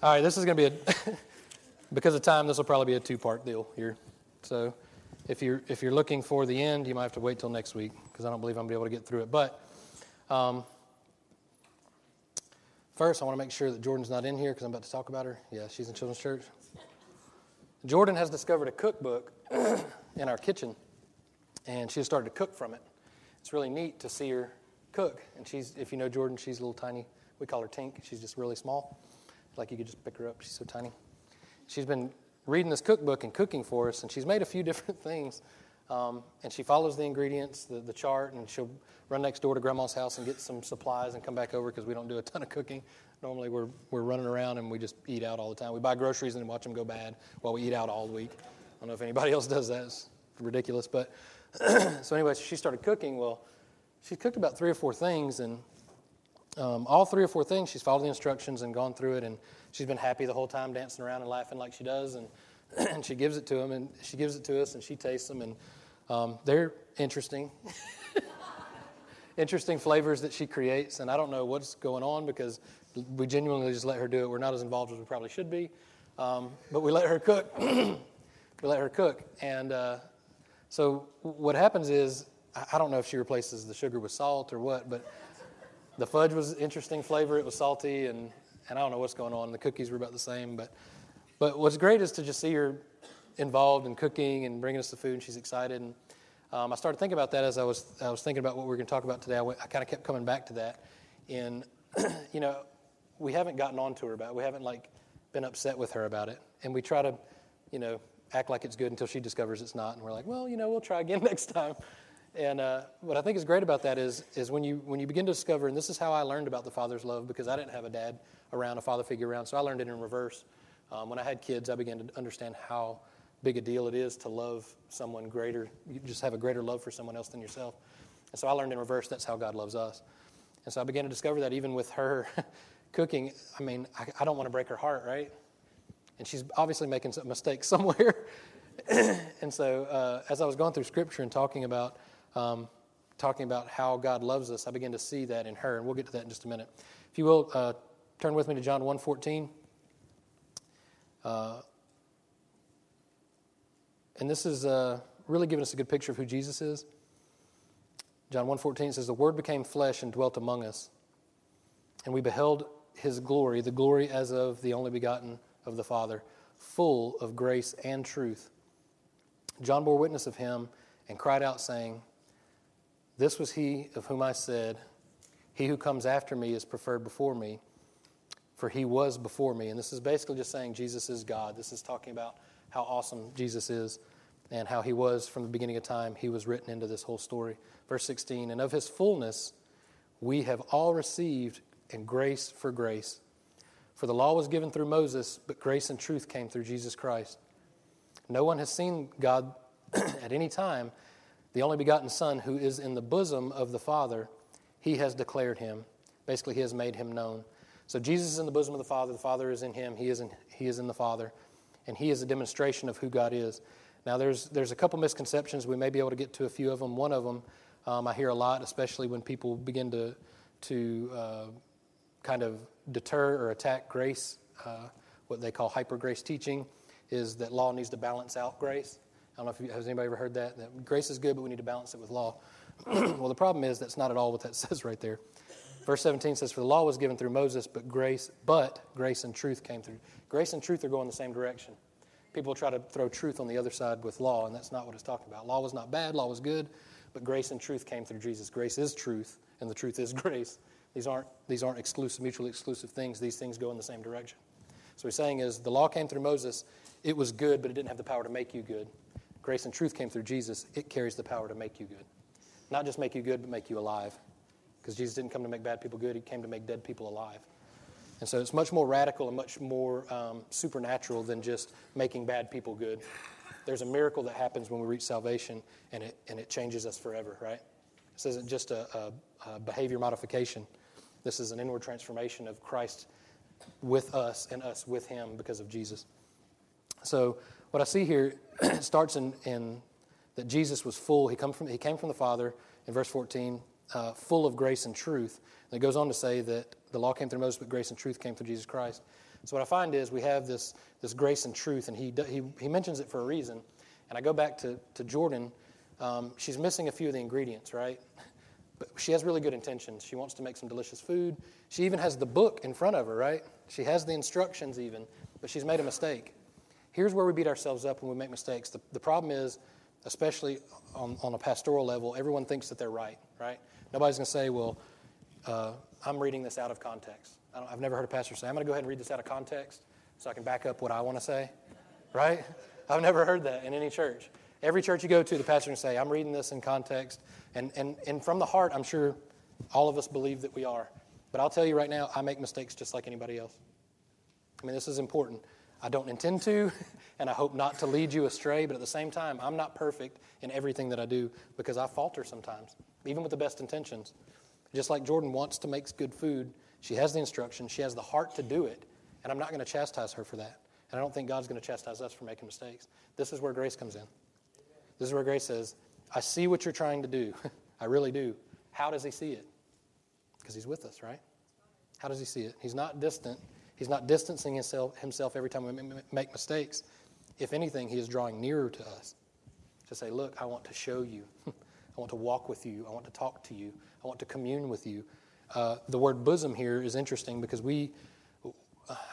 All right, this is going to be a, because of time, this will probably be a two part deal here. So if you're, if you're looking for the end, you might have to wait till next week because I don't believe I'm going to be able to get through it. But um, first, I want to make sure that Jordan's not in here because I'm about to talk about her. Yeah, she's in Children's Church. Jordan has discovered a cookbook in our kitchen, and she has started to cook from it. It's really neat to see her cook. And she's, if you know Jordan, she's a little tiny. We call her Tink. She's just really small. Like you could just pick her up. She's so tiny. She's been reading this cookbook and cooking for us, and she's made a few different things. Um, and she follows the ingredients, the, the chart, and she'll run next door to grandma's house and get some supplies and come back over because we don't do a ton of cooking. Normally, we're, we're running around and we just eat out all the time. We buy groceries and watch them go bad while we eat out all week. I don't know if anybody else does that. It's ridiculous. But so, anyway, she started cooking. Well, she cooked about three or four things, and um, all three or four things, she's followed the instructions and gone through it, and she's been happy the whole time, dancing around and laughing like she does, and, and she gives it to him, and she gives it to us, and she tastes them, and um, they're interesting. interesting flavors that she creates, and I don't know what's going on because we genuinely just let her do it. We're not as involved as we probably should be, um, but we let her cook. we let her cook, and uh, so what happens is I don't know if she replaces the sugar with salt or what, but the fudge was interesting flavor. It was salty, and, and I don't know what's going on. The cookies were about the same, but but what's great is to just see her involved in cooking and bringing us the food, and she's excited. And um, I started thinking about that as I was I was thinking about what we were going to talk about today. I, I kind of kept coming back to that. And, you know, we haven't gotten on to her about. It. We haven't like been upset with her about it, and we try to, you know, act like it's good until she discovers it's not, and we're like, well, you know, we'll try again next time. And uh, what I think is great about that is, is when, you, when you begin to discover, and this is how I learned about the Father's love because I didn't have a dad around, a father figure around, so I learned it in reverse. Um, when I had kids, I began to understand how big a deal it is to love someone greater. You just have a greater love for someone else than yourself. And so I learned in reverse that's how God loves us. And so I began to discover that even with her cooking, I mean, I, I don't want to break her heart, right? And she's obviously making some mistakes somewhere. and so uh, as I was going through Scripture and talking about um, talking about how God loves us, I begin to see that in her, and we'll get to that in just a minute. If you will, uh, turn with me to John 1.14. Uh, and this is uh, really giving us a good picture of who Jesus is. John 1.14 says, The Word became flesh and dwelt among us, and we beheld his glory, the glory as of the only begotten of the Father, full of grace and truth. John bore witness of him and cried out, saying, this was he of whom I said, He who comes after me is preferred before me, for he was before me. And this is basically just saying Jesus is God. This is talking about how awesome Jesus is and how he was from the beginning of time. He was written into this whole story. Verse 16, and of his fullness we have all received, and grace for grace. For the law was given through Moses, but grace and truth came through Jesus Christ. No one has seen God at any time the only begotten Son who is in the bosom of the Father, he has declared him. Basically, he has made him known. So Jesus is in the bosom of the Father, the Father is in him, he is in, he is in the Father, and he is a demonstration of who God is. Now, there's, there's a couple misconceptions. We may be able to get to a few of them. One of them um, I hear a lot, especially when people begin to, to uh, kind of deter or attack grace, uh, what they call hyper grace teaching, is that law needs to balance out grace. I don't know if you, has anybody ever heard that? That grace is good, but we need to balance it with law. well, the problem is that's not at all what that says right there. Verse 17 says, "For the law was given through Moses, but grace, but grace and truth came through. Grace and truth are going the same direction. People try to throw truth on the other side with law, and that's not what it's talking about. Law was not bad, law was good, but grace and truth came through Jesus. Grace is truth, and the truth is grace. These aren't these aren't exclusive, mutually exclusive things. These things go in the same direction. So he's saying is the law came through Moses. It was good, but it didn't have the power to make you good. Grace and truth came through Jesus. It carries the power to make you good. Not just make you good, but make you alive. Because Jesus didn't come to make bad people good, He came to make dead people alive. And so it's much more radical and much more um, supernatural than just making bad people good. There's a miracle that happens when we reach salvation, and it, and it changes us forever, right? This isn't just a, a, a behavior modification. This is an inward transformation of Christ with us and us with Him because of Jesus. So what I see here starts in, in, that Jesus was full. He, come from, he came from the Father in verse 14, uh, full of grace and truth. And it goes on to say that the law came through Moses, but grace and truth came through Jesus Christ. So what I find is we have this, this grace and truth, and he, he, he mentions it for a reason. And I go back to, to Jordan. Um, she's missing a few of the ingredients, right? But she has really good intentions. She wants to make some delicious food. She even has the book in front of her, right? She has the instructions even, but she's made a mistake. Here's where we beat ourselves up when we make mistakes. The, the problem is, especially on, on a pastoral level, everyone thinks that they're right, right? Nobody's going to say, well, uh, I'm reading this out of context. I have never heard a pastor say, I'm going to go ahead and read this out of context so I can back up what I want to say, right? I've never heard that in any church. Every church you go to, the pastor can say, I'm reading this in context. And, and, and from the heart, I'm sure all of us believe that we are. But I'll tell you right now, I make mistakes just like anybody else. I mean, this is important. I don't intend to, and I hope not to lead you astray, but at the same time, I'm not perfect in everything that I do because I falter sometimes, even with the best intentions. Just like Jordan wants to make good food, she has the instruction, she has the heart to do it, and I'm not going to chastise her for that. And I don't think God's going to chastise us for making mistakes. This is where grace comes in. This is where grace says, I see what you're trying to do. I really do. How does he see it? Because he's with us, right? How does he see it? He's not distant. He's not distancing himself, himself every time we make mistakes. If anything, he is drawing nearer to us to say, Look, I want to show you. I want to walk with you. I want to talk to you. I want to commune with you. Uh, the word bosom here is interesting because we,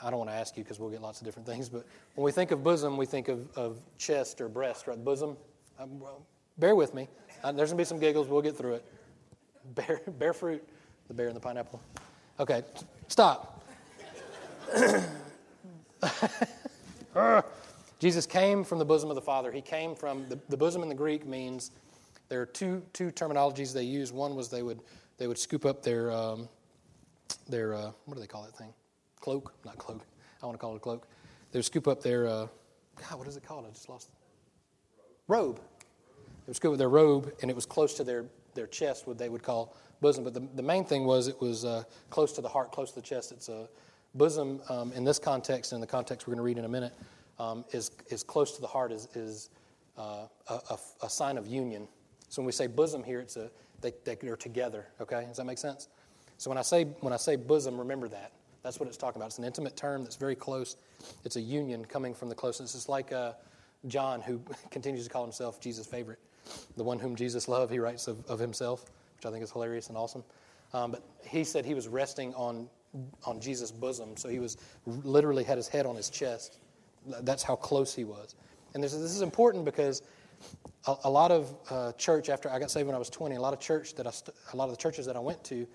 I don't want to ask you because we'll get lots of different things, but when we think of bosom, we think of, of chest or breast, right? Bosom. Um, bear with me. Uh, there's going to be some giggles. We'll get through it. Bear, bear fruit, the bear and the pineapple. Okay, stop. Jesus came from the bosom of the Father. He came from the, the bosom in the Greek means there are two two terminologies they use. One was they would they would scoop up their um, their uh, what do they call that thing? Cloak, not cloak. I want to call it a cloak. They would scoop up their uh, God. What is it called? I just lost. Robe. They would scoop up their robe, and it was close to their their chest. What they would call bosom. But the, the main thing was it was uh, close to the heart, close to the chest. It's a bosom um, in this context, and the context we're going to read in a minute, um, is is close to the heart. Is is uh, a, a, sign of union. So when we say bosom here, it's a they, they're together. Okay, does that make sense? So when I say when I say bosom, remember that. That's what it's talking about. It's an intimate term that's very close. It's a union coming from the closeness. It's like uh, John, who continues to call himself Jesus' favorite, the one whom Jesus loved. He writes of, of himself, which I think is hilarious and awesome. Um, but he said he was resting on on Jesus' bosom, so he was literally had his head on his chest. That's how close he was. And this, this is important because a, a lot of uh, church after I got saved when I was 20, a lot of church that I st- a lot of the churches that I went to,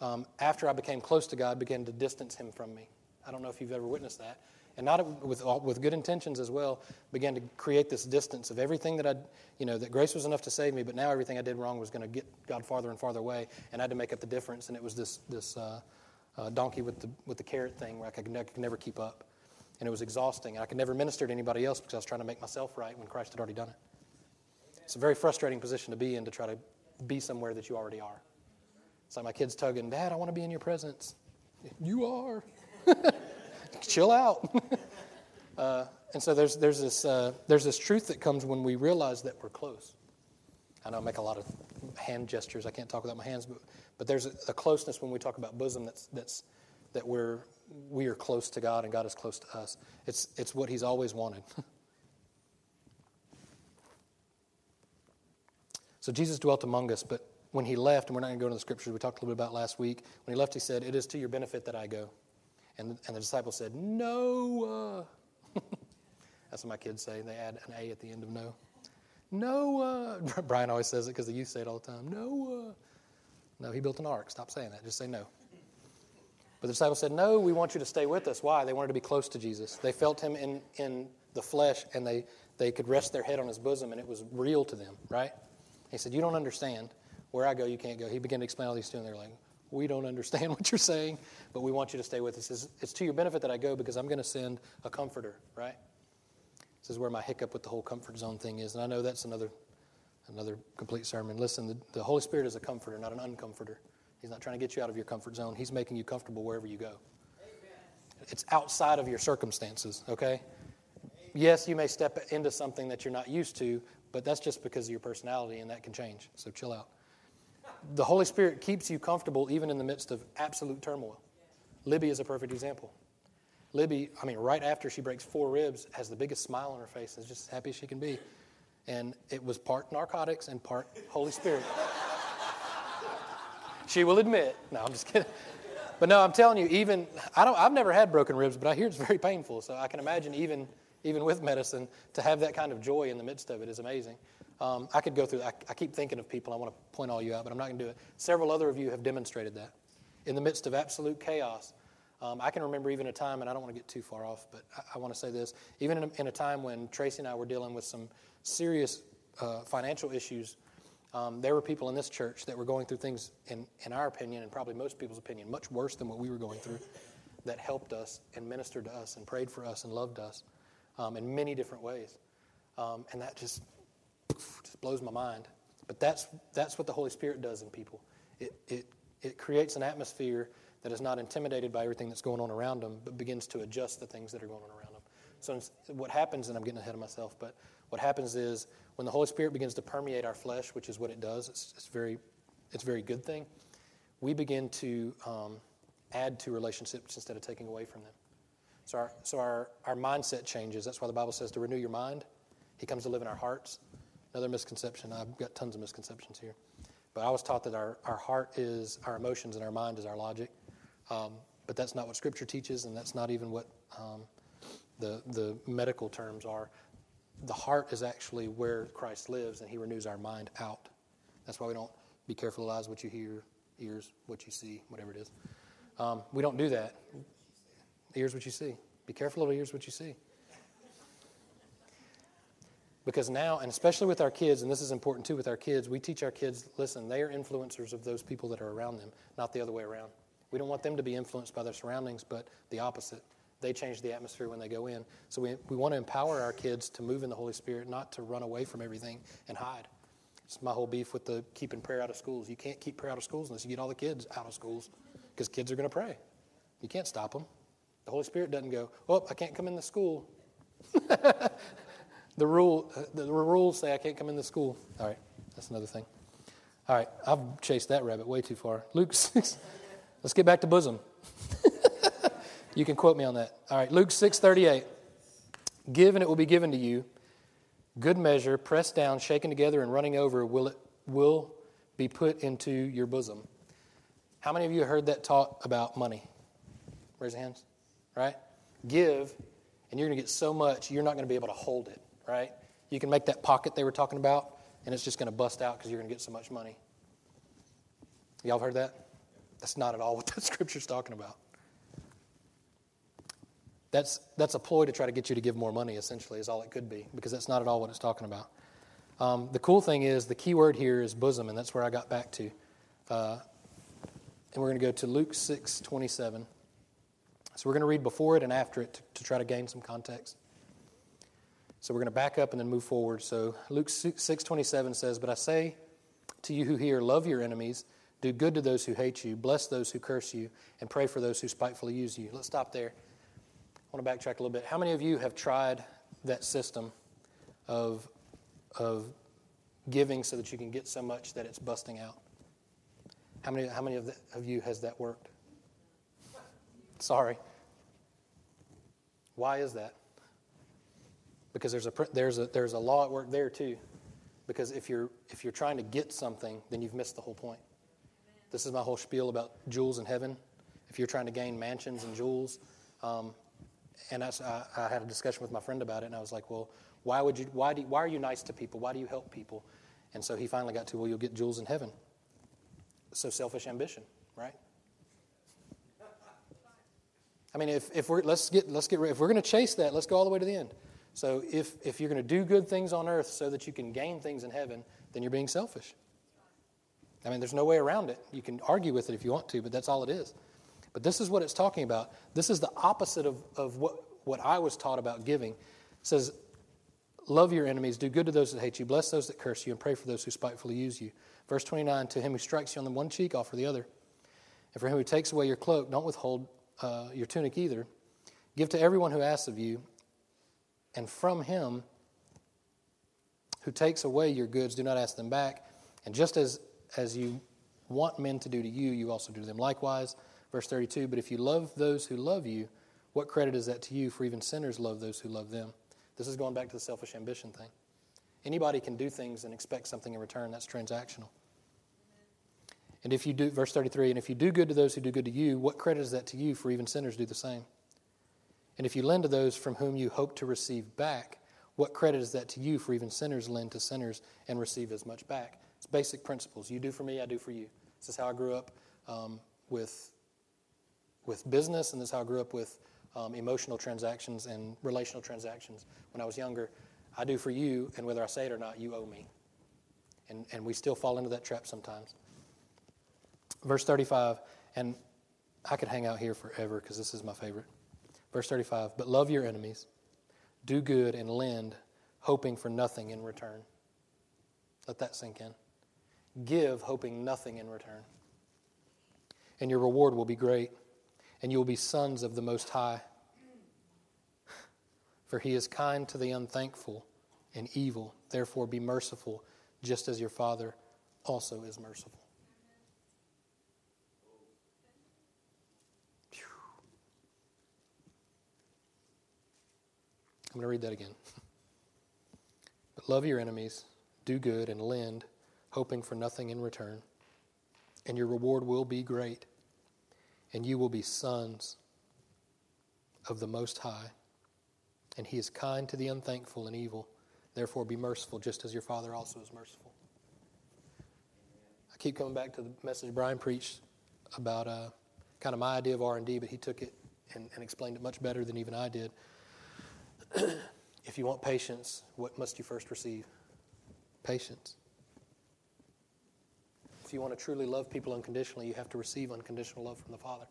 um, after I became close to God, began to distance Him from me. I don't know if you've ever witnessed that, and not with with good intentions as well, began to create this distance of everything that I, you know, that grace was enough to save me, but now everything I did wrong was going to get God farther and farther away, and I had to make up the difference. And it was this this uh, uh, donkey with the with the carrot thing where I could, I could never keep up, and it was exhausting. And I could never minister to anybody else because I was trying to make myself right when Christ had already done it. It's a very frustrating position to be in to try to be somewhere that you already are. It's like my kids tugging, Dad, I want to be in your presence. You are. Chill out. uh, and so there's, there's, this, uh, there's this truth that comes when we realize that we're close. I know I make a lot of hand gestures. I can't talk without my hands, but, but there's a, closeness when we talk about bosom that's, that's, that we're, we are close to God and God is close to us. It's, it's what He's always wanted. So Jesus dwelt among us, but when he left, and we're not going to go into the scriptures we talked a little bit about last week, when he left, he said, It is to your benefit that I go. And, and the disciples said, Noah. That's what my kids say. They add an A at the end of no. Noah. Brian always says it because the youth say it all the time. Noah. No, he built an ark. Stop saying that. Just say no. But the disciples said, No, we want you to stay with us. Why? They wanted to be close to Jesus. They felt him in, in the flesh and they, they could rest their head on his bosom and it was real to them, right? He said, You don't understand. Where I go, you can't go. He began to explain all these to them. They're like, We don't understand what you're saying, but we want you to stay with us. Says, It's to your benefit that I go because I'm going to send a comforter, right? This is where my hiccup with the whole comfort zone thing is. And I know that's another another complete sermon. Listen, the, the Holy Spirit is a comforter, not an uncomforter. He's not trying to get you out of your comfort zone. He's making you comfortable wherever you go. Amen. It's outside of your circumstances, okay? Yes, you may step into something that you're not used to, but that's just because of your personality, and that can change. So chill out. The Holy Spirit keeps you comfortable even in the midst of absolute turmoil. Libby is a perfect example. Libby, I mean, right after she breaks four ribs, has the biggest smile on her face and is just as happy as she can be. And it was part narcotics and part Holy Spirit. she will admit. No, I'm just kidding. But no, I'm telling you, even I don't. I've never had broken ribs, but I hear it's very painful. So I can imagine even even with medicine to have that kind of joy in the midst of it is amazing. Um, I could go through. I, I keep thinking of people. I want to point all you out, but I'm not going to do it. Several other of you have demonstrated that in the midst of absolute chaos. Um, I can remember even a time, and I don't want to get too far off, but I, I want to say this. Even in a, in a, time when Tracy and I were dealing with some serious uh, financial issues, um, there were people in this church that were going through things, in, in our opinion, and probably most people's opinion, much worse than what we were going through, that helped us and ministered to us and prayed for us and loved us um, in many different ways. Um, and that just, just blows my mind. But that's, that's what the Holy Spirit does in people. It, it, it creates an atmosphere that is not intimidated by everything that's going on around them, but begins to adjust the things that are going on around them. So, what happens, and I'm getting ahead of myself, but what happens is when the Holy Spirit begins to permeate our flesh, which is what it does, it's, it's very, it's a very good thing. We begin to um, add to relationships instead of taking away from them. So, our, so our, our mindset changes. That's why the Bible says to renew your mind. He comes to live in our hearts. Another misconception. I've got tons of misconceptions here. But I was taught that our, our heart is our emotions and our mind is our logic. Um, but that's not what Scripture teaches, and that's not even what um, the, the medical terms are. The heart is actually where Christ lives, and He renews our mind out. That's why we don't be careful of eyes, what you hear, ears, what you see, whatever it is. Um, we don't do that. Ears, what you see. Be careful of ears, what you see. Because now, and especially with our kids, and this is important too with our kids, we teach our kids listen, they are influencers of those people that are around them, not the other way around. We don't want them to be influenced by their surroundings, but the opposite. They change the atmosphere when they go in. So we, we want to empower our kids to move in the Holy Spirit, not to run away from everything and hide. It's my whole beef with the keeping prayer out of schools. You can't keep prayer out of schools unless you get all the kids out of schools because kids are going to pray. You can't stop them. The Holy Spirit doesn't go, oh, I can't come in the school. the, rule, the rules say I can't come in the school. All right, that's another thing. All right, I've chased that rabbit way too far. Luke 6. Let's get back to bosom. You can quote me on that. All right, Luke 6 38. Give and it will be given to you. Good measure, pressed down, shaken together, and running over, will it will be put into your bosom. How many of you heard that taught about money? Raise your hands. Right? Give, and you're going to get so much, you're not going to be able to hold it. Right? You can make that pocket they were talking about, and it's just going to bust out because you're going to get so much money. Y'all heard that? That's not at all what that scripture's talking about. That's, that's a ploy to try to get you to give more money, essentially, is all it could be, because that's not at all what it's talking about. Um, the cool thing is, the key word here is bosom, and that's where I got back to. Uh, and we're going to go to Luke 6 27. So we're going to read before it and after it to, to try to gain some context. So we're going to back up and then move forward. So Luke 6 27 says, But I say to you who hear, love your enemies do good to those who hate you, bless those who curse you, and pray for those who spitefully use you. Let's stop there. I want to backtrack a little bit. How many of you have tried that system of, of giving so that you can get so much that it's busting out? How many, how many of, the, of you has that worked? Sorry. Why is that? Because there's a, there's, a, there's a law at work there too. Because if you're, if you're trying to get something, then you've missed the whole point. This is my whole spiel about jewels in heaven. If you're trying to gain mansions and jewels, um, and I, I, had a discussion with my friend about it, and I was like, "Well, why would you? Why do? Why are you nice to people? Why do you help people?" And so he finally got to, "Well, you'll get jewels in heaven." So selfish ambition, right? I mean, if, if we're let's get let's get if we're going to chase that, let's go all the way to the end. So if if you're going to do good things on earth so that you can gain things in heaven, then you're being selfish. I mean, there's no way around it. You can argue with it if you want to, but that's all it is. But this is what it's talking about. This is the opposite of, of what, what I was taught about giving. It says, Love your enemies, do good to those that hate you, bless those that curse you, and pray for those who spitefully use you. Verse 29 To him who strikes you on the one cheek, offer the other. And for him who takes away your cloak, don't withhold uh, your tunic either. Give to everyone who asks of you, and from him who takes away your goods, do not ask them back. And just as as you want men to do to you, you also do to them likewise. Verse 32 But if you love those who love you, what credit is that to you? For even sinners love those who love them. This is going back to the selfish ambition thing. Anybody can do things and expect something in return. That's transactional. And if you do, verse 33, and if you do good to those who do good to you, what credit is that to you? For even sinners do the same. And if you lend to those from whom you hope to receive back, what credit is that to you? For even sinners lend to sinners and receive as much back. It's basic principles. You do for me, I do for you. This is how I grew up um, with, with business, and this is how I grew up with um, emotional transactions and relational transactions when I was younger. I do for you, and whether I say it or not, you owe me. And, and we still fall into that trap sometimes. Verse 35, and I could hang out here forever because this is my favorite. Verse 35, but love your enemies, do good, and lend, hoping for nothing in return. Let that sink in. Give, hoping nothing in return. And your reward will be great and you will be sons of the Most High. For he is kind to the unthankful and evil. Therefore, be merciful, just as your Father also is merciful. I'm going to read that again. But love your enemies, do good, and lend, hoping for nothing in return. And your reward will be great and you will be sons of the Most High. And He is kind to the unthankful and evil. Therefore, be merciful, just as your Father also is merciful. I keep coming back to the message Brian preached about uh, kind of my idea of R&D, but he took it and, and explained it much better than even I did. if you want patience, what must you first receive? Patience. If you want to truly love people unconditionally, you have to receive unconditional love from the Father.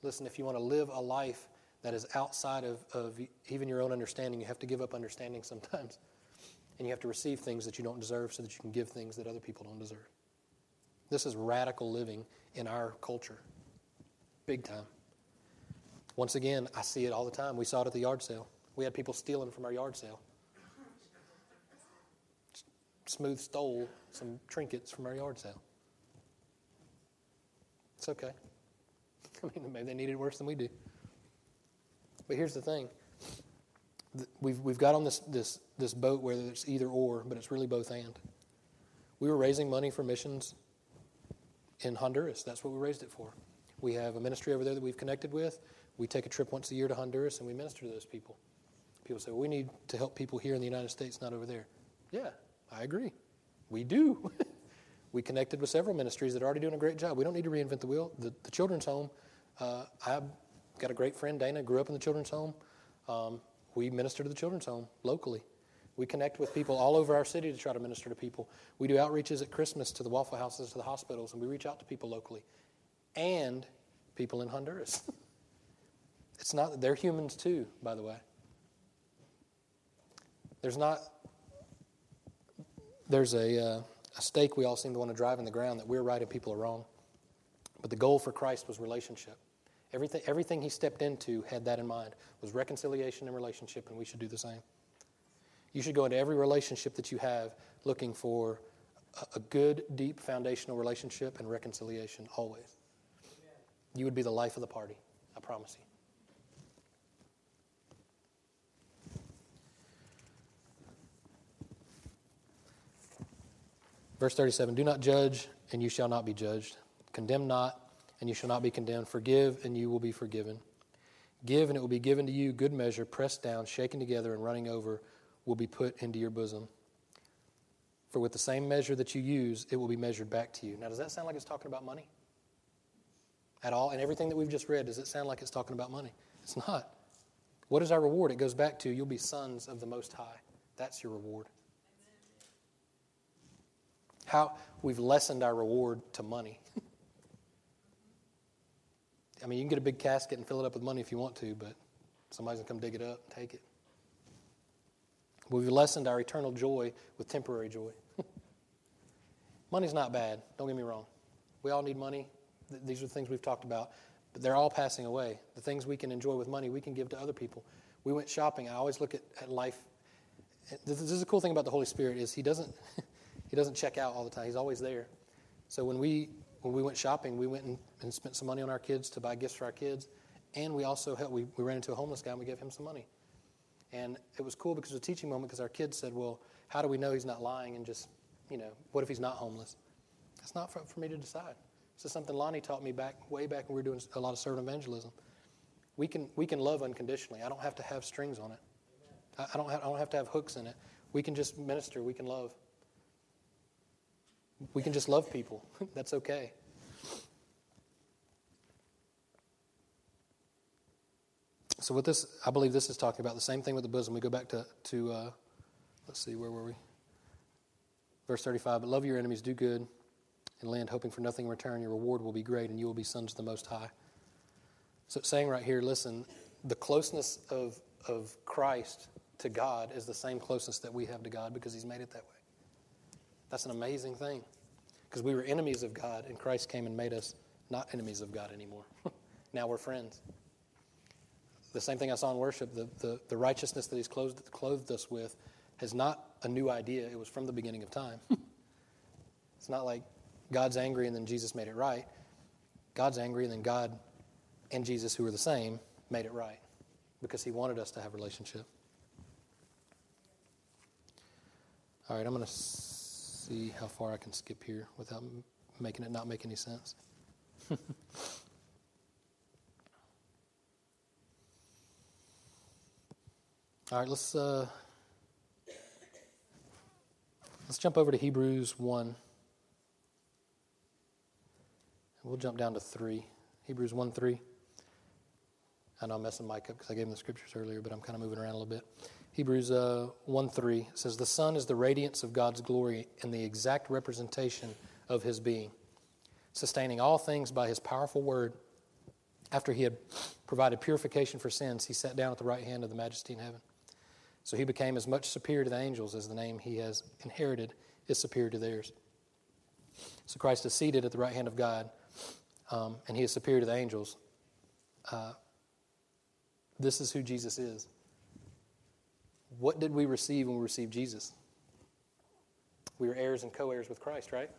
Listen, if you want to live a life that is outside of, of even your own understanding, you have to give up understanding sometimes. And you have to receive things that you don't deserve so that you can give things that other people don't deserve. This is radical living in our culture. Big time. Once again, I see it all the time. We saw it at the yard sale. We had people stealing from our yard sale. Smooth stole some trinkets from our yard sale. It's okay. I mean, maybe they need it worse than we do. But here's the thing we've, we've got on this, this, this boat where it's either or, but it's really both and. We were raising money for missions in Honduras. That's what we raised it for. We have a ministry over there that we've connected with. We take a trip once a year to Honduras and we minister to those people. People say, well, we need to help people here in the United States, not over there. Yeah, I agree. We do. we connected with several ministries that are already doing a great job. We don't need to reinvent the wheel. The, the children's home, uh, I've got a great friend, Dana, grew up in the children's home. Um, we minister to the children's home locally. We connect with people all over our city to try to minister to people. We do outreaches at Christmas to the Waffle Houses, to the hospitals, and we reach out to people locally and people in Honduras. it's not, they're humans too, by the way. There's not there's a, uh, a stake we all seem to want to drive in the ground that we're right and people are wrong. But the goal for Christ was relationship. Everything, everything he stepped into had that in mind was reconciliation and relationship, and we should do the same. You should go into every relationship that you have looking for a, a good, deep, foundational relationship and reconciliation always. You would be the life of the party, I promise you. Verse 37 Do not judge, and you shall not be judged. Condemn not, and you shall not be condemned. Forgive, and you will be forgiven. Give, and it will be given to you good measure, pressed down, shaken together, and running over, will be put into your bosom. For with the same measure that you use, it will be measured back to you. Now, does that sound like it's talking about money? At all? And everything that we've just read, does it sound like it's talking about money? It's not. What is our reward? It goes back to you'll be sons of the Most High. That's your reward. How we've lessened our reward to money. I mean, you can get a big casket and fill it up with money if you want to, but somebody's going to come dig it up and take it. We've lessened our eternal joy with temporary joy. Money's not bad, don't get me wrong. We all need money. These are the things we've talked about, but they're all passing away. The things we can enjoy with money, we can give to other people. We went shopping. I always look at, at life. This is the cool thing about the Holy Spirit is He doesn't He doesn't check out all the time. He's always there. So when we when we went shopping, we went and, and spent some money on our kids to buy gifts for our kids, And we also helped, we, we ran into a homeless guy and we gave him some money. And it was cool because it was a teaching moment because our kids said, well, how do we know he's not lying and just, you know, what if he's not homeless? That's not for, for me to decide. This is something Lonnie taught me back way back when we were doing a lot of servant evangelism. We can, we can love unconditionally. I don't have to have strings on it. I, I don't I don't have to have hooks in it. We can just minister. We can love. We can just love people. That's okay. So, with this, I believe this is talking about the same thing with the bosom. We go back to, to uh, let's see, where were we? Verse 35 But love your enemies, do good, and lend, hoping for nothing in return. Your reward will be great, and you will be sons of the Most High. So, saying right here, listen, the closeness of, of Christ to God is the same closeness that we have to God because He's made it that way. That's an amazing thing. Because we were enemies of God, and Christ came and made us not enemies of God anymore. now we're friends. The same thing I saw in worship the, the, the righteousness that He's clothed, clothed us with is not a new idea, it was from the beginning of time. it's not like God's angry and then Jesus made it right. God's angry and then God and Jesus, who are the same, made it right because He wanted us to have a relationship. All right, I'm going to see how far I can skip here without making it not make any sense. All right, let's uh, let's jump over to Hebrews one. We'll jump down to three. Hebrews one three. I know I'm messing Mike up because I gave him the scriptures earlier, but I'm kind of moving around a little bit. Hebrews uh, 1 3 says, The Son is the radiance of God's glory and the exact representation of his being, sustaining all things by his powerful word. After he had provided purification for sins, he sat down at the right hand of the majesty in heaven. So he became as much superior to the angels as the name he has inherited is superior to theirs. So Christ is seated at the right hand of God, um, and he is superior to the angels. Uh, this is who Jesus is. What did we receive when we received Jesus? We were heirs and co heirs with Christ, right?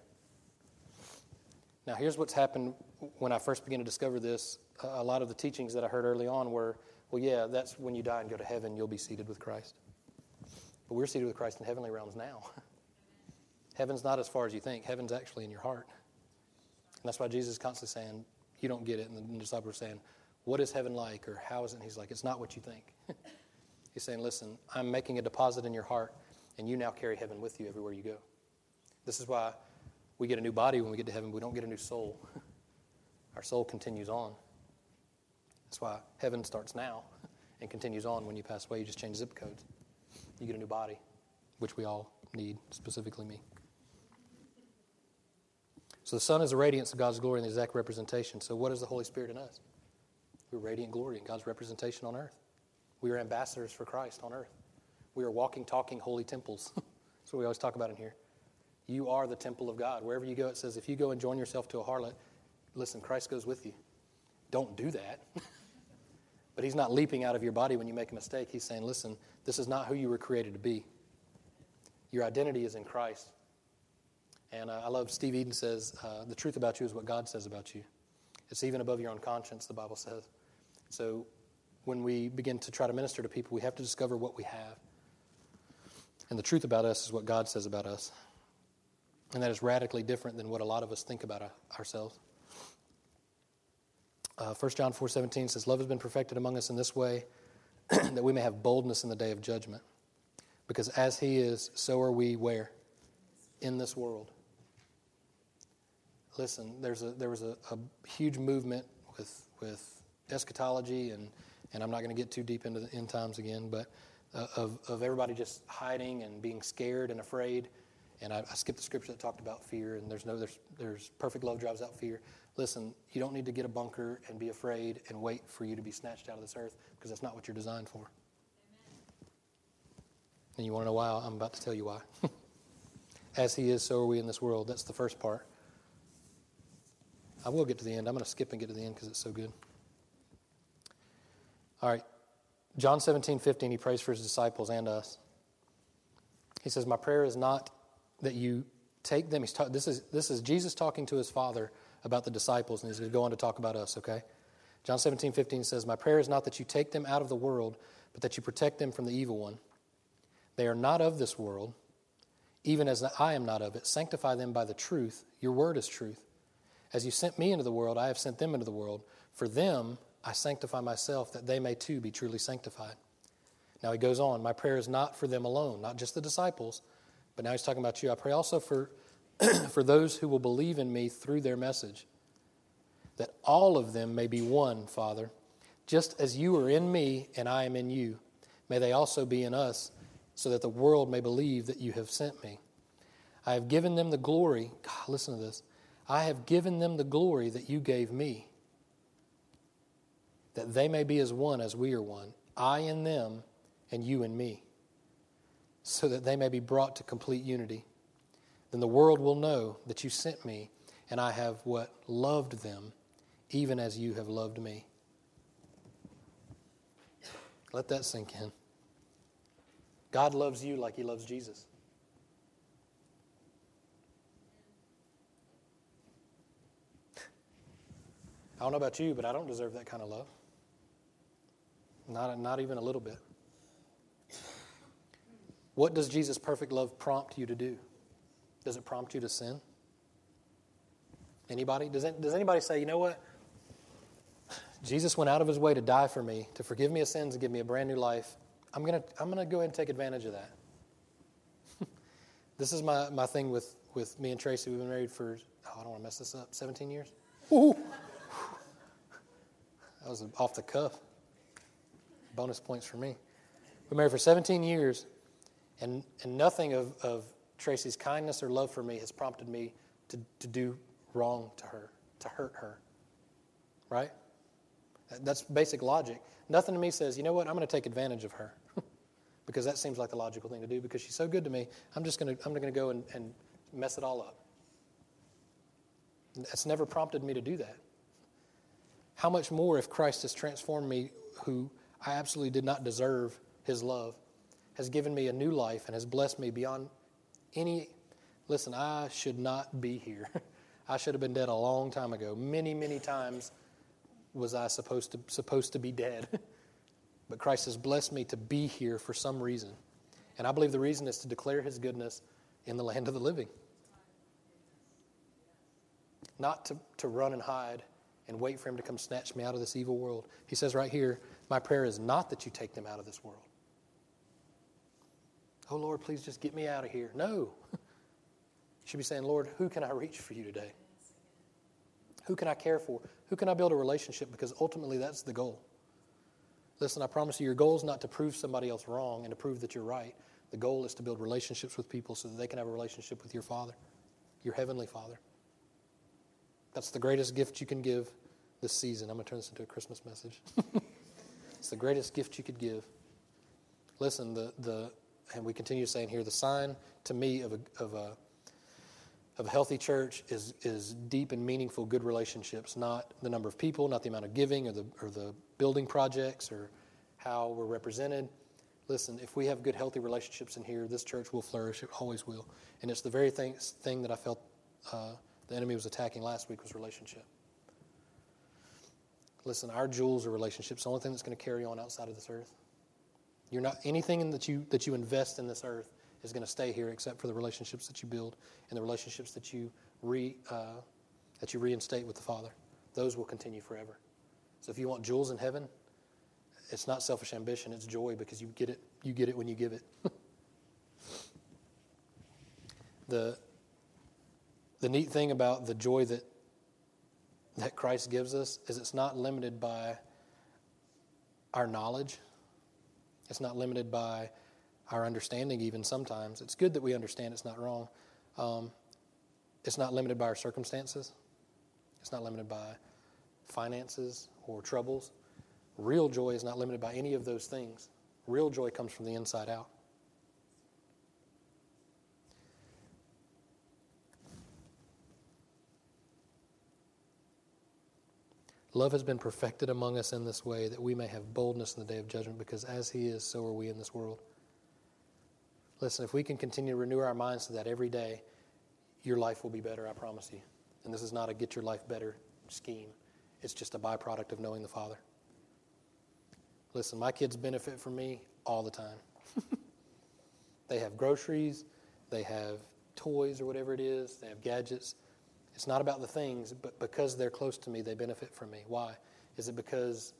Now, here's what's happened when I first began to discover this. A lot of the teachings that I heard early on were, well, yeah, that's when you die and go to heaven, you'll be seated with Christ. But we're seated with Christ in heavenly realms now. Heaven's not as far as you think, heaven's actually in your heart. And that's why Jesus is constantly saying, You don't get it. And the disciples are saying, What is heaven like? Or how is it? And he's like, It's not what you think. He's saying, Listen, I'm making a deposit in your heart, and you now carry heaven with you everywhere you go. This is why we get a new body when we get to heaven, we don't get a new soul. Our soul continues on. That's why heaven starts now and continues on when you pass away. You just change zip codes. You get a new body, which we all need, specifically me. So the Son is a radiance of God's glory and the exact representation. So what is the Holy Spirit in us? We're radiant glory and God's representation on earth. We are ambassadors for Christ on earth. We are walking, talking holy temples. That's what we always talk about in here. You are the temple of God. Wherever you go, it says if you go and join yourself to a harlot, listen, Christ goes with you. Don't do that. but He's not leaping out of your body when you make a mistake. He's saying, listen, this is not who you were created to be. Your identity is in Christ. And uh, I love Steve Eden says, uh, the truth about you is what God says about you. It's even above your own conscience, the Bible says. So when we begin to try to minister to people, we have to discover what we have. And the truth about us is what God says about us. And that is radically different than what a lot of us think about ourselves. Uh, 1 John 4.17 says, Love has been perfected among us in this way, that we may have boldness in the day of judgment. Because as He is, so are we where? In this world. Listen, there's a, there was a, a huge movement with, with eschatology and and I'm not going to get too deep into the end times again, but uh, of, of everybody just hiding and being scared and afraid. And I, I skipped the scripture that talked about fear, and there's no there's there's perfect love drives out fear. Listen, you don't need to get a bunker and be afraid and wait for you to be snatched out of this earth because that's not what you're designed for. Amen. And you want to know why? I'm about to tell you why. As He is, so are we in this world. That's the first part. I will get to the end. I'm going to skip and get to the end because it's so good. All right. John 17, 15, he prays for his disciples and us. He says, My prayer is not that you take them. He's ta- this, is, this is Jesus talking to his Father about the disciples, and he's going to go on to talk about us, okay? John 17, 15 says, My prayer is not that you take them out of the world, but that you protect them from the evil one. They are not of this world, even as I am not of it. Sanctify them by the truth. Your word is truth. As you sent me into the world, I have sent them into the world. For them, I sanctify myself, that they may too be truly sanctified. Now he goes on, My prayer is not for them alone, not just the disciples, but now he's talking about you. I pray also for, for those who will believe in me through their message, that all of them may be one, Father. Just as you are in me and I am in you, may they also be in us, so that the world may believe that you have sent me. I have given them the glory. God, listen to this. I have given them the glory that you gave me, that they may be as one as we are one, I in them and you in me, so that they may be brought to complete unity. Then the world will know that you sent me, and I have what loved them, even as you have loved me. Let that sink in. God loves you like he loves Jesus. I don't know about you, but I don't deserve that kind of love. Not, not even a little bit. What does Jesus' perfect love prompt you to do? Does it prompt you to sin? Anybody? Does, it, does anybody say, you know what? Jesus went out of his way to die for me, to forgive me of sins and give me a brand new life. I'm going to I'm to go ahead and take advantage of that. this is my, my thing with, with me and Tracy. We've been married for, oh, I don't want to mess this up, 17 years? Ooh. That was off the cuff. Bonus points for me. We've married for 17 years, and, and nothing of, of Tracy's kindness or love for me has prompted me to, to do wrong to her, to hurt her. Right? That's basic logic. Nothing to me says, you know what, I'm going to take advantage of her. because that seems like the logical thing to do because she's so good to me. I'm just going to, I'm going to go and, and mess it all up. That's never prompted me to do that. How much more if Christ has transformed me, who I absolutely did not deserve his love, has given me a new life and has blessed me beyond any. Listen, I should not be here. I should have been dead a long time ago. Many, many times was I supposed to, supposed to be dead. but Christ has blessed me to be here for some reason. And I believe the reason is to declare his goodness in the land of the living. Not to, to run and hide and wait for him to come snatch me out of this evil world. He says right here, My prayer is not that you take them out of this world. Oh, Lord, please just get me out of here. No. You should be saying, Lord, who can I reach for you today? Who can I care for? Who can I build a relationship? Because ultimately, that's the goal. Listen, I promise you, your goal is not to prove somebody else wrong and to prove that you're right. The goal is to build relationships with people so that they can have a relationship with your Father, your Heavenly Father. That's the greatest gift you can give this season. I'm going to turn this into a Christmas message. it's the greatest gift you could give. Listen, the, the, and we continue saying here, the sign to me of a, of a, of a healthy church is, is deep and meaningful good relationships, not the number of people, not the amount of giving or the, or the building projects or how we're represented. Listen, if we have good, healthy relationships in here, this church will flourish. It always will. And it's the very thing, thing that I felt uh, the enemy was attacking last week was relationship. Listen, our jewels are relationships. The only thing that's going to carry on outside of this earth. You're not anything that you that you invest in this earth is going to stay here except for the relationships that you build and the relationships that you re uh, that you reinstate with the Father. Those will continue forever. So if you want jewels in heaven, it's not selfish ambition; it's joy because you get it. You get it when you give it. the the neat thing about the joy that that Christ gives us is it's not limited by our knowledge. It's not limited by our understanding, even sometimes. It's good that we understand it's not wrong. Um, it's not limited by our circumstances, it's not limited by finances or troubles. Real joy is not limited by any of those things. Real joy comes from the inside out. Love has been perfected among us in this way that we may have boldness in the day of judgment, because as He is, so are we in this world. Listen, if we can continue to renew our minds to that every day, your life will be better, I promise you. And this is not a get your life better scheme. It's just a byproduct of knowing the Father. Listen, my kids benefit from me all the time. they have groceries, they have toys or whatever it is, they have gadgets. It's not about the things, but because they're close to me, they benefit from me. Why? Is it because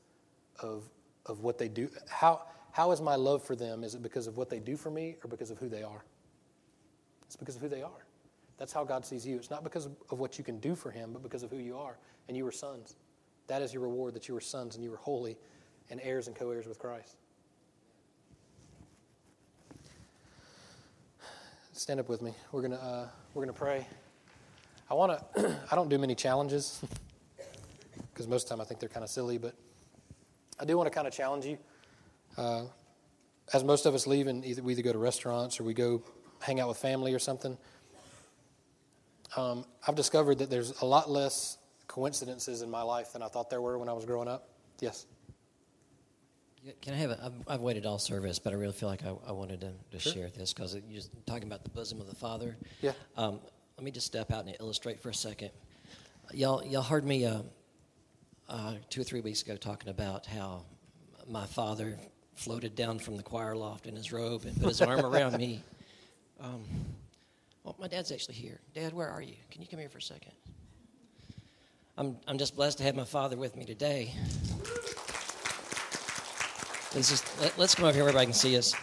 of, of what they do? How, how is my love for them? Is it because of what they do for me or because of who they are? It's because of who they are. That's how God sees you. It's not because of what you can do for Him, but because of who you are. And you were sons. That is your reward that you were sons and you were holy and heirs and co heirs with Christ. Stand up with me. We're gonna uh, we're gonna pray. I want to. I don't do many challenges because most of the time I think they're kind of silly, but I do want to kind of challenge you. Uh, as most of us leave, and either we either go to restaurants or we go hang out with family or something. Um, I've discovered that there's a lot less coincidences in my life than I thought there were when I was growing up. Yes. Can I have a? I've, I've waited all service, but I really feel like I, I wanted to, to Sure. share this because you're talking about the bosom of the Father. Yeah. Um, let me just step out and illustrate for a second. Y'all, y'all heard me uh, uh, two or three weeks ago talking about how my father floated down from the choir loft in his robe and put his arm around me. Um, well, my dad's actually here. Dad, where are you? Can you come here for a second? I'm, I'm just blessed to have my father with me today. Let's just let, us come up here, everybody can see us.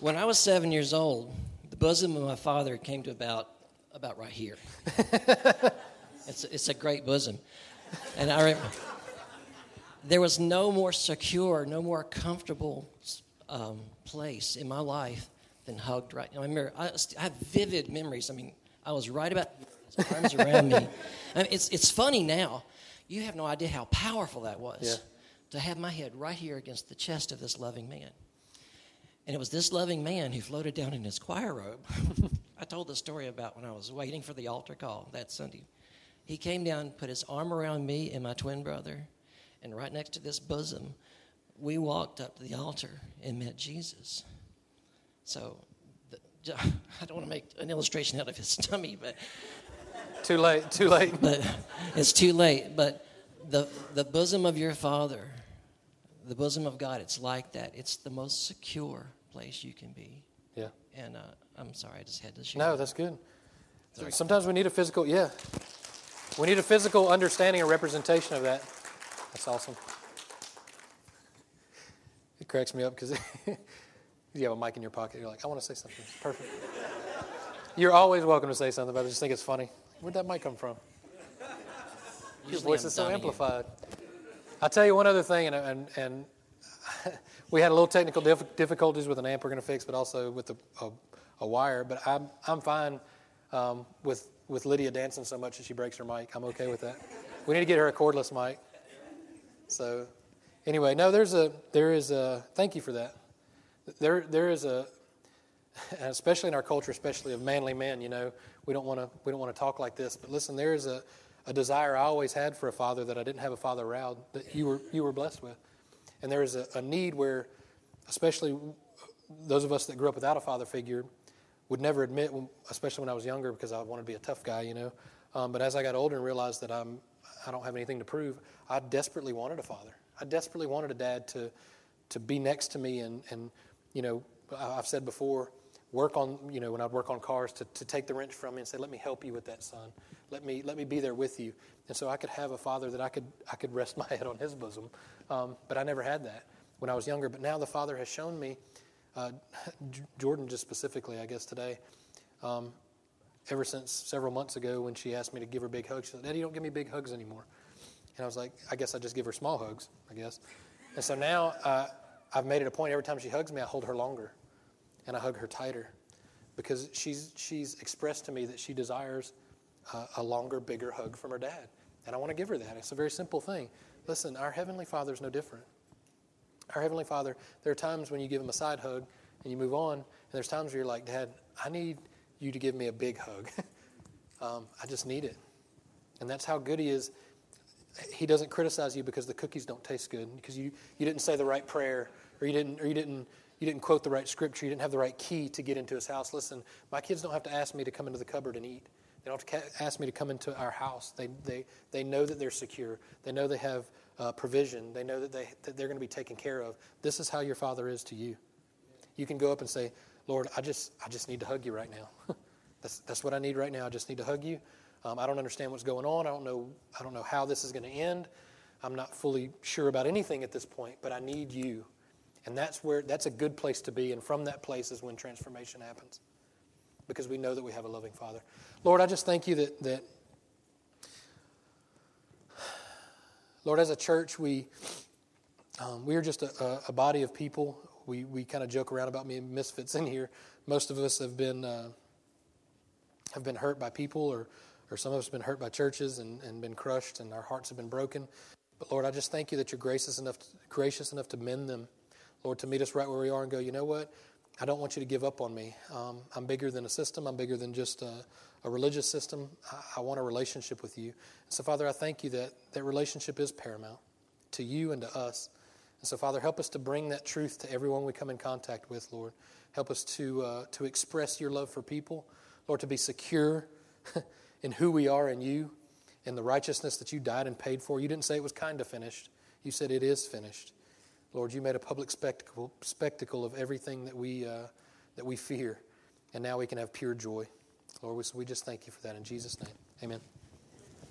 When I was seven years old, the bosom of my father came to about about right here. it's it's a great bosom, and I remember there was no more secure, no more comfortable um, place in my life than hugged right. I remember I, I have vivid memories. I mean, I was right about his arms around me. I mean, it's it's funny now. You have no idea how powerful that was. Yeah to have my head right here against the chest of this loving man. And it was this loving man who floated down in his choir robe. I told the story about when I was waiting for the altar call that Sunday. He came down, put his arm around me and my twin brother, and right next to this bosom, we walked up to the altar and met Jesus. So, the, I don't want to make an illustration out of his tummy, but. Too late, too late. But it's too late. But the, the bosom of your father the bosom of God, it's like that. It's the most secure place you can be. Yeah. And uh, I'm sorry, I just had to share. No, that's good. Sorry. Sometimes we need a physical, yeah. We need a physical understanding or representation of that. That's awesome. It cracks me up because you have a mic in your pocket. You're like, I want to say something. Perfect. You're always welcome to say something, but I just think it's funny. Where'd that mic come from? Your voice I'm is so amplified. I'll tell you one other thing, and, and, and we had a little technical dif- difficulties with an amp we're going to fix, but also with a, a, a wire. But I'm, I'm fine um, with, with Lydia dancing so much that she breaks her mic. I'm okay with that. We need to get her a cordless mic. So, anyway, no, there's a, there is a, thank you for that. There, there is a, especially in our culture, especially of manly men, you know, we don't want to, we don't want to talk like this. But listen, there is a, a desire I always had for a father that I didn't have a father around that you were, you were blessed with. And there is a, a need where, especially those of us that grew up without a father figure, would never admit, especially when I was younger, because I wanted to be a tough guy, you know. Um, but as I got older and realized that I'm, I don't have anything to prove, I desperately wanted a father. I desperately wanted a dad to, to be next to me and, and, you know, I've said before, work on, you know, when I'd work on cars, to, to take the wrench from me and say, let me help you with that, son. Let me, let me be there with you. And so I could have a father that I could, I could rest my head on his bosom. Um, but I never had that when I was younger. But now the Father has shown me, uh, Jordan just specifically, I guess, today, um, ever since several months ago when she asked me to give her big hugs, she said, Daddy, don't give me big hugs anymore. And I was like, I guess I just give her small hugs, I guess. And so now uh, I've made it a point every time she hugs me, I hold her longer and I hug her tighter because she's, she's expressed to me that she desires uh, a longer, bigger hug from her dad. And I want to give her that. It's a very simple thing. Listen, our Heavenly Father is no different. Our Heavenly Father, there are times when you give him a side hug and you move on, and there's times where you're like, Dad, I need you to give me a big hug. um, I just need it. And that's how good He is. He doesn't criticize you because the cookies don't taste good, because you, you didn't say the right prayer, or you didn't, or you didn't you didn't quote the right scripture, you didn't have the right key to get into his house. Listen, my kids don't have to ask me to come into the cupboard and eat. They don't have to ask me to come into our house. They, they, they know that they're secure. They know they have uh, provision. They know that, they, that they're going to be taken care of. This is how your Father is to you. You can go up and say, Lord, I just, I just need to hug you right now. that's, that's what I need right now. I just need to hug you. Um, I don't understand what's going on. I don't know, I don't know how this is going to end. I'm not fully sure about anything at this point, but I need you. And that's where that's a good place to be. And from that place is when transformation happens. Because we know that we have a loving Father. Lord, I just thank you that, that Lord, as a church, we um, we are just a, a, body of people. We we kind of joke around about being misfits in here. Most of us have been uh, have been hurt by people, or or some of us have been hurt by churches and, and been crushed, and our hearts have been broken. But Lord, I just thank you that you're gracious enough to, gracious enough to mend them. Lord, to meet us right where we are and go, you know what? I don't want you to give up on me. Um, I'm bigger than a system. I'm bigger than just a, a religious system. I, I, want a relationship with you. So, Father, I thank you that that relationship is paramount to you and to us. And so, Father, help us to bring that truth to everyone we come in contact with, Lord. Help us to, uh, to express your love for people, Lord, to be secure in who we are in you, in the righteousness that you died and paid for. You didn't say it was kind of finished, you said it is finished. Lord, you made a public spectacle, spectacle of everything that we, uh, that we fear, and now we can have pure joy. Lord, we, just thank you for that in Jesus' name. Amen.